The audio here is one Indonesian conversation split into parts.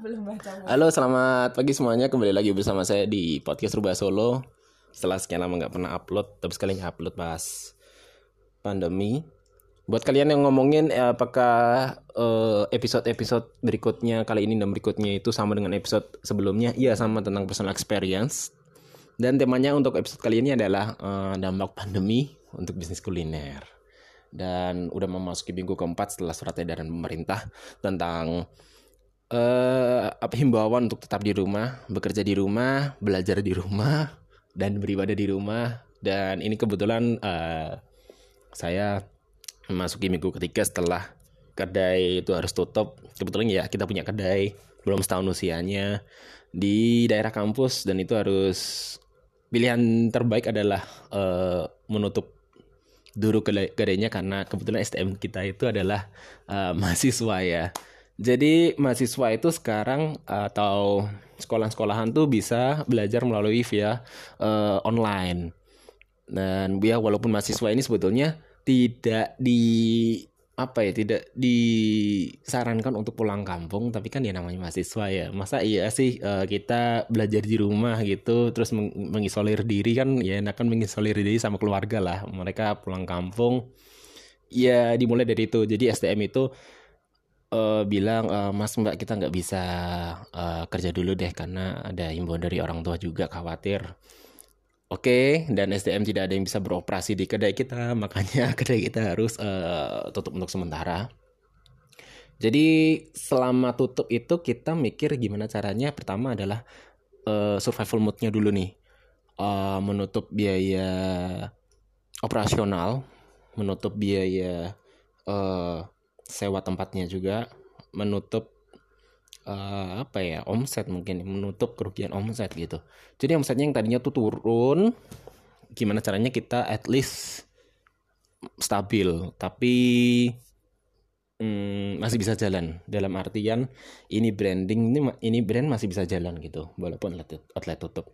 belum baca. Halo, selamat pagi semuanya. Kembali lagi bersama saya di podcast Rubah Solo. Setelah sekian lama nggak pernah upload, tapi sekali upload pas pandemi. Buat kalian yang ngomongin eh, apakah eh, episode-episode berikutnya kali ini dan berikutnya itu sama dengan episode sebelumnya? Iya, sama tentang personal experience. Dan temanya untuk episode kali ini adalah eh, dampak pandemi untuk bisnis kuliner. Dan udah memasuki minggu keempat setelah surat edaran pemerintah tentang apa himbauan untuk tetap di rumah, bekerja di rumah, belajar di rumah, dan beribadah di rumah. Dan ini kebetulan eh, saya memasuki minggu ketiga setelah kedai itu harus tutup. Kebetulan ya kita punya kedai belum setahun usianya di daerah kampus dan itu harus pilihan terbaik adalah eh, menutup dulu kedai- kedainya karena kebetulan STM kita itu adalah eh, mahasiswa ya. Jadi mahasiswa itu sekarang atau sekolah-sekolahan tuh bisa belajar melalui via eh, online. Dan ya walaupun mahasiswa ini sebetulnya tidak di apa ya tidak disarankan untuk pulang kampung tapi kan ya namanya mahasiswa ya. Masa iya sih eh, kita belajar di rumah gitu terus meng- mengisolir diri kan ya enakan mengisolir diri sama keluarga lah. Mereka pulang kampung ya dimulai dari itu. Jadi STM itu eh, bilang eh, Mas Mbak kita nggak bisa eh, kerja dulu deh karena ada himbauan dari orang tua juga khawatir. Oke, dan SDM tidak ada yang bisa beroperasi di kedai kita, makanya kedai kita harus eh, tutup untuk sementara. Jadi selama tutup itu kita mikir gimana caranya. Pertama adalah eh, survival mode-nya dulu nih, Eh, menutup biaya operasional, menutup biaya eh, sewa tempatnya juga, menutup eh, apa ya omset mungkin menutup kerugian omset gitu. Jadi omsetnya yang tadinya tuh turun, gimana caranya kita at least stabil, tapi mm, masih bisa jalan. Dalam artian ini branding ini ini brand masih bisa jalan gitu, walaupun outlet, outlet tutup.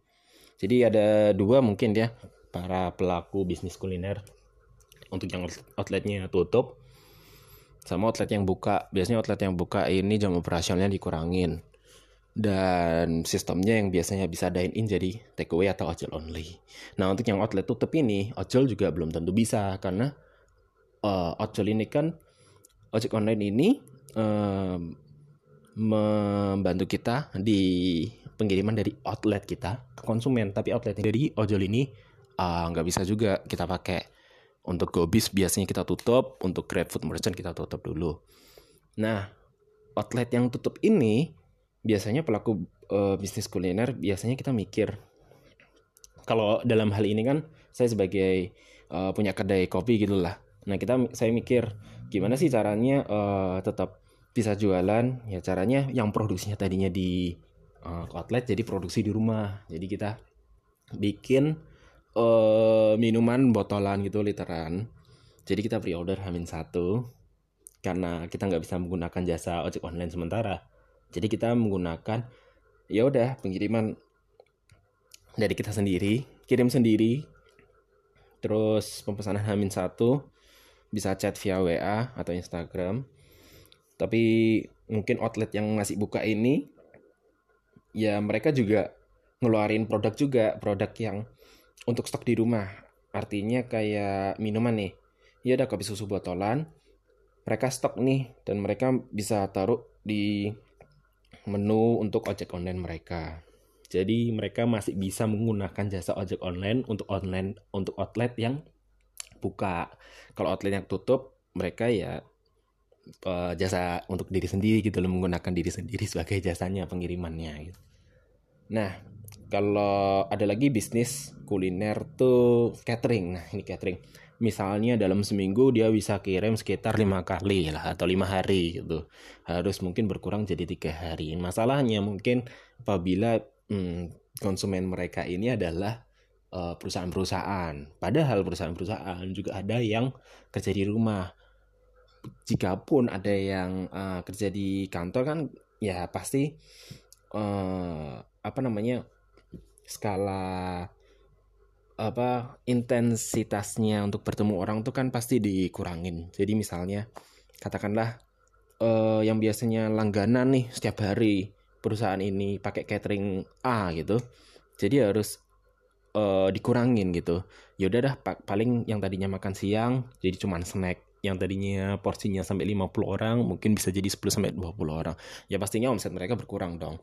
Jadi ada dua mungkin ya para pelaku bisnis kuliner untuk yang outlet- outletnya tutup sama outlet yang buka. Biasanya outlet yang buka ini jam operasionalnya dikurangin. Dan sistemnya yang biasanya bisa dine in jadi take away atau ojol only. Nah untuk yang outlet tutup ini ojol juga belum tentu bisa karena eh, ojol ini kan ojek online ini em, membantu kita di pengiriman dari outlet kita ke konsumen. Tapi outlet dari ojol ini ah, nggak bisa juga kita pakai untuk Gobis biasanya kita tutup, untuk GrabFood Merchant kita tutup dulu. Nah, outlet yang tutup ini biasanya pelaku eh, bisnis kuliner biasanya kita mikir kalau dalam hal ini kan saya sebagai eh, punya kedai kopi gitu lah. Nah, kita saya mikir gimana sih caranya eh, tetap bisa jualan? Ya caranya yang produksinya tadinya di eh, outlet jadi produksi di rumah. Jadi kita bikin eh minuman botolan gitu literan. Jadi kita pre-order Hamin satu karena kita nggak bisa menggunakan jasa ojek online sementara. Jadi kita menggunakan ya udah pengiriman dari kita sendiri, kirim sendiri. Terus pemesanan Hamin satu bisa chat via WA atau Instagram. Tapi mungkin outlet yang masih buka ini ya mereka juga ngeluarin produk juga, produk yang untuk stok di rumah. Artinya kayak minuman nih. Ya ada kopi susu botolan. Mereka stok nih dan mereka bisa taruh di menu untuk ojek online mereka. Jadi mereka masih bisa menggunakan jasa ojek online untuk online untuk outlet yang buka. Kalau outlet yang tutup, mereka ya eh, jasa untuk diri sendiri gitu loh menggunakan diri sendiri sebagai jasanya pengirimannya gitu. Nah, kalau ada lagi bisnis kuliner tuh catering. Nah, ini catering. Misalnya dalam seminggu dia bisa kirim sekitar lima kali lah atau lima hari gitu. Harus mungkin berkurang jadi tiga hari. Masalahnya mungkin apabila hmm, konsumen mereka ini adalah eh, perusahaan-perusahaan. Padahal perusahaan-perusahaan juga ada yang kerja di rumah. Jikapun ada yang eh, kerja di kantor kan ya pasti eh, apa namanya skala apa intensitasnya untuk bertemu orang tuh kan pasti dikurangin. Jadi misalnya katakanlah eh, yang biasanya langganan nih setiap hari perusahaan ini pakai catering A gitu jadi harus uh, dikurangin gitu. Yaudah dah paling yang tadinya makan siang jadi cuman snack yang tadinya porsinya sampai 50 orang mungkin bisa jadi 10 sampai 20 orang. Ya pastinya omset mereka berkurang dong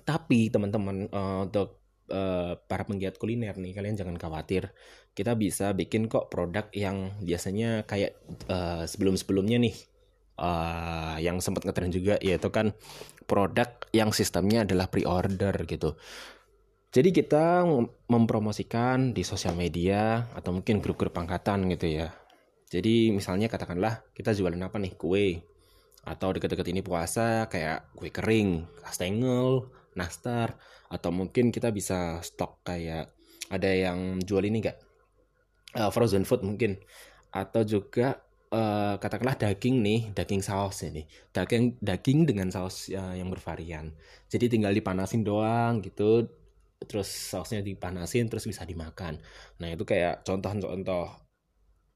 tapi teman-teman uh, untuk uh, para penggiat kuliner nih kalian jangan khawatir. Kita bisa bikin kok produk yang biasanya kayak uh, sebelum-sebelumnya nih uh, yang sempat ngetren juga yaitu kan produk yang sistemnya adalah pre-order gitu. Jadi kita mempromosikan di sosial media atau mungkin grup-grup angkatan gitu ya. Jadi misalnya katakanlah kita jualan apa nih? Kue atau deket-deket ini puasa kayak kue kering, kastengel, nastar atau mungkin kita bisa stok kayak ada yang jual ini enggak uh, frozen food mungkin. Atau juga uh, katakanlah daging nih daging saus ini. Daging daging dengan saus uh, yang bervarian. Jadi tinggal dipanasin doang gitu terus sausnya dipanasin terus bisa dimakan. Nah itu kayak contoh-contoh.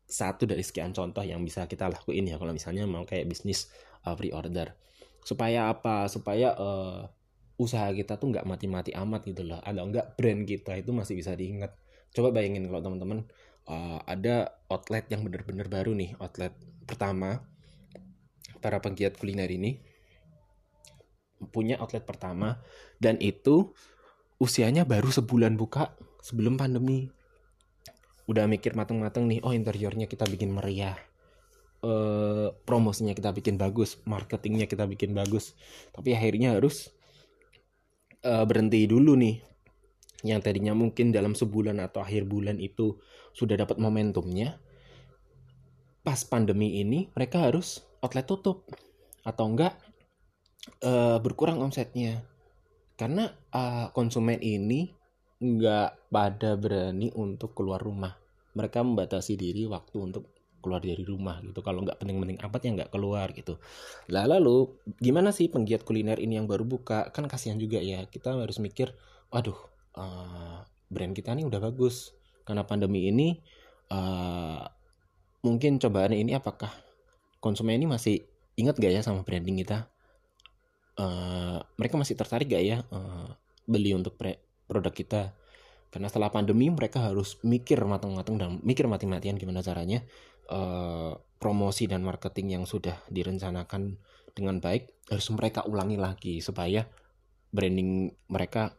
Satu dari sekian contoh yang bisa kita lakuin ya kalau misalnya mau kayak bisnis uh, pre-order. Supaya apa? Supaya uh, usaha kita tuh nggak mati-mati amat gitu loh. Ada nggak brand kita itu masih bisa diingat. Coba bayangin kalau teman-teman uh, ada outlet yang bener-bener baru nih outlet pertama para penggiat kuliner ini. Punya outlet pertama dan itu usianya baru sebulan buka sebelum pandemi. Udah mikir mateng-mateng nih oh interiornya kita bikin meriah uh, promosinya kita bikin bagus marketingnya kita bikin bagus. Tapi akhirnya harus uh, berhenti dulu nih. Yang tadinya mungkin dalam sebulan atau akhir bulan itu sudah dapat momentumnya pas pandemi ini mereka harus outlet tutup. Atau enggak uh, berkurang omsetnya. Karena uh, konsumen ini nggak pada berani untuk keluar rumah. Mereka membatasi diri waktu untuk keluar dari rumah gitu. Kalau nggak penting-penting amat ya nggak keluar gitu. Lah lalu gimana sih penggiat kuliner ini yang baru buka? Kan kasihan juga ya kita harus mikir waduh uh, brand kita nih udah bagus. Karena pandemi ini uh, mungkin cobaan ini apakah konsumen ini masih ingat gak ya sama branding kita? Uh, mereka masih tertarik gak ya uh, beli untuk produk kita? Karena setelah pandemi mereka harus mikir matang-matang dan mikir mati-matian gimana caranya uh, promosi dan marketing yang sudah direncanakan dengan baik harus mereka ulangi lagi supaya branding mereka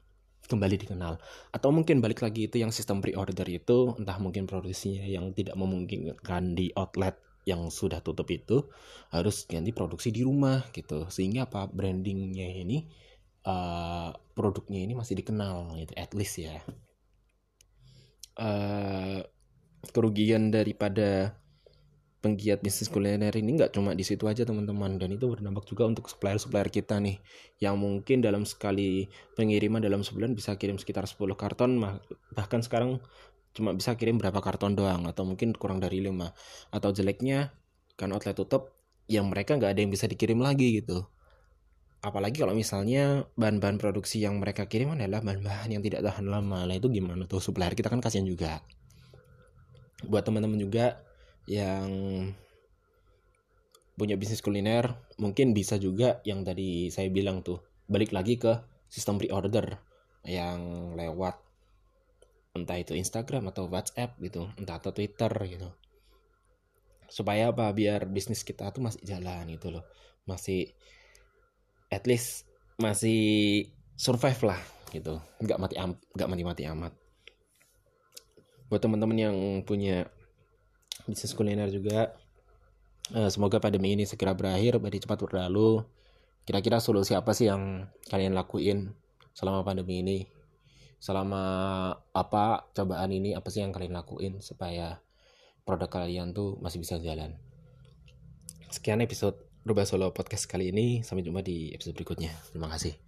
kembali dikenal. Atau mungkin balik lagi itu yang sistem pre-order itu entah mungkin produksinya yang tidak memungkinkan di outlet yang sudah tutup itu harus ganti produksi di rumah gitu. Sehingga apa? Brandingnya ini uh, produknya ini masih dikenal gitu at least ya. Uh, kerugian daripada penggiat bisnis kuliner ini nggak cuma di situ aja teman-teman. Dan itu berdampak juga untuk supplier-supplier kita nih yang mungkin dalam sekali pengiriman dalam sebulan bisa kirim sekitar 10 karton bahkan sekarang cuma bisa kirim berapa karton doang atau mungkin kurang dari lima. Atau jeleknya kan outlet tutup yang mereka nggak ada yang bisa dikirim lagi gitu. Apalagi kalau misalnya bahan-bahan produksi yang mereka kirim adalah bahan-bahan yang tidak tahan lama. Lah itu gimana tuh? Supplier kita kan kasihan juga. Buat teman-teman juga yang punya bisnis kuliner mungkin bisa juga yang tadi saya bilang tuh balik lagi ke sistem pre-order yang lewat entah itu Instagram atau WhatsApp gitu entah atau Twitter gitu. Supaya apa? Biar bisnis kita tuh masih jalan gitu loh. Masih at least masih survive lah gitu. Nggak mati nggak mati mati amat. Buat teman-teman yang punya bisnis kuliner juga. Uh, semoga pandemi ini segera berakhir beri cepat berlalu. Kira-kira solusi apa sih yang kalian lakuin selama pandemi ini? Selama apa cobaan ini apa sih yang kalian lakuin supaya produk kalian tuh masih bisa jalan? Sekian episode Rubah Solo Podcast kali ini. Sampai jumpa di episode berikutnya. Terima kasih